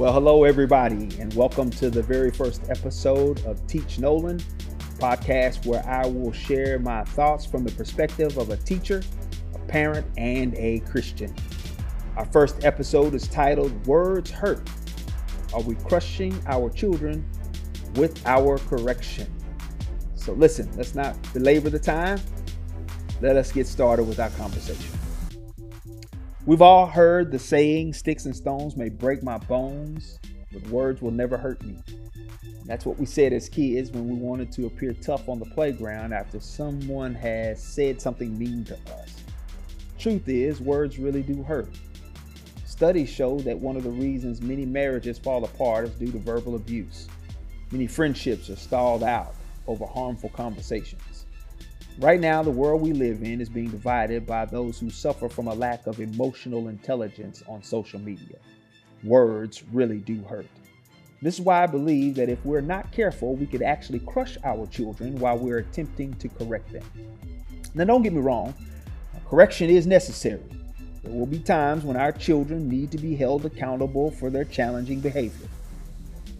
Well, hello, everybody, and welcome to the very first episode of Teach Nolan, podcast where I will share my thoughts from the perspective of a teacher, a parent, and a Christian. Our first episode is titled Words Hurt. Are we crushing our children with our correction? So, listen, let's not belabor the time. Let us get started with our conversation. We've all heard the saying, sticks and stones may break my bones, but words will never hurt me. That's what we said as kids when we wanted to appear tough on the playground after someone has said something mean to us. Truth is, words really do hurt. Studies show that one of the reasons many marriages fall apart is due to verbal abuse. Many friendships are stalled out over harmful conversations. Right now, the world we live in is being divided by those who suffer from a lack of emotional intelligence on social media. Words really do hurt. This is why I believe that if we're not careful, we could actually crush our children while we're attempting to correct them. Now, don't get me wrong, correction is necessary. There will be times when our children need to be held accountable for their challenging behavior.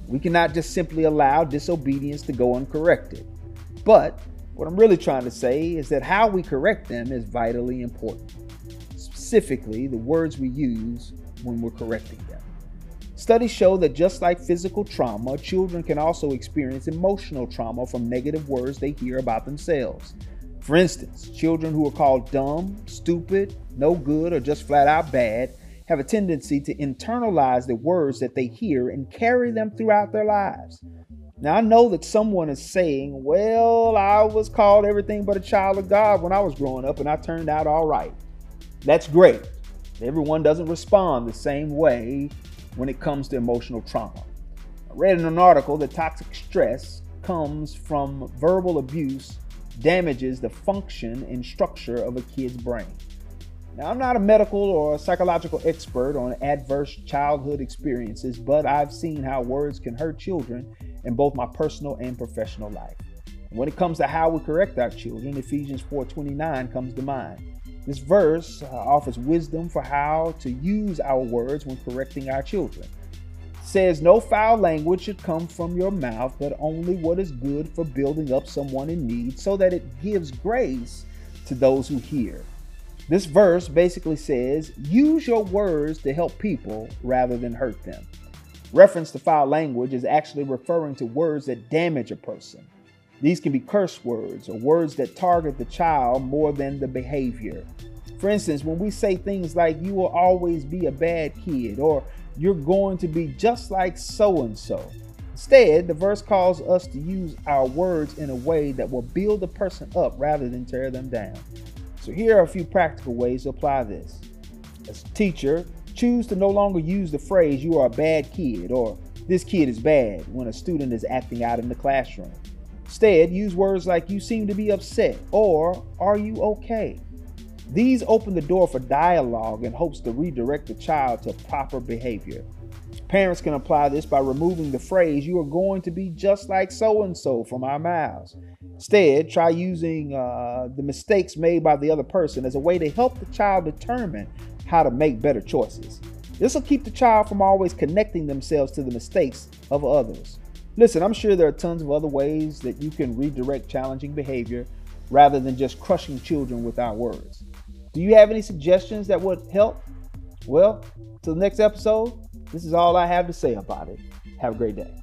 We cannot just simply allow disobedience to go uncorrected. But what I'm really trying to say is that how we correct them is vitally important, specifically the words we use when we're correcting them. Studies show that just like physical trauma, children can also experience emotional trauma from negative words they hear about themselves. For instance, children who are called dumb, stupid, no good, or just flat out bad have a tendency to internalize the words that they hear and carry them throughout their lives. Now, I know that someone is saying, well, I was called everything but a child of God when I was growing up and I turned out all right. That's great. Everyone doesn't respond the same way when it comes to emotional trauma. I read in an article that toxic stress comes from verbal abuse damages the function and structure of a kid's brain. Now, I'm not a medical or psychological expert on adverse childhood experiences, but I've seen how words can hurt children in both my personal and professional life. When it comes to how we correct our children, Ephesians 4:29 comes to mind. This verse uh, offers wisdom for how to use our words when correcting our children. It says no foul language should come from your mouth, but only what is good for building up someone in need so that it gives grace to those who hear. This verse basically says use your words to help people rather than hurt them. Reference to foul language is actually referring to words that damage a person. These can be curse words or words that target the child more than the behavior. For instance, when we say things like, you will always be a bad kid, or you're going to be just like so and so. Instead, the verse calls us to use our words in a way that will build a person up rather than tear them down. So, here are a few practical ways to apply this. As a teacher, Choose to no longer use the phrase, you are a bad kid, or this kid is bad, when a student is acting out in the classroom. Instead, use words like, you seem to be upset, or are you okay? These open the door for dialogue in hopes to redirect the child to proper behavior. Parents can apply this by removing the phrase, you are going to be just like so and so from our mouths. Instead, try using uh, the mistakes made by the other person as a way to help the child determine how to make better choices. This will keep the child from always connecting themselves to the mistakes of others. Listen, I'm sure there are tons of other ways that you can redirect challenging behavior rather than just crushing children with our words. Do you have any suggestions that would help? Well, till the next episode, this is all I have to say about it. Have a great day.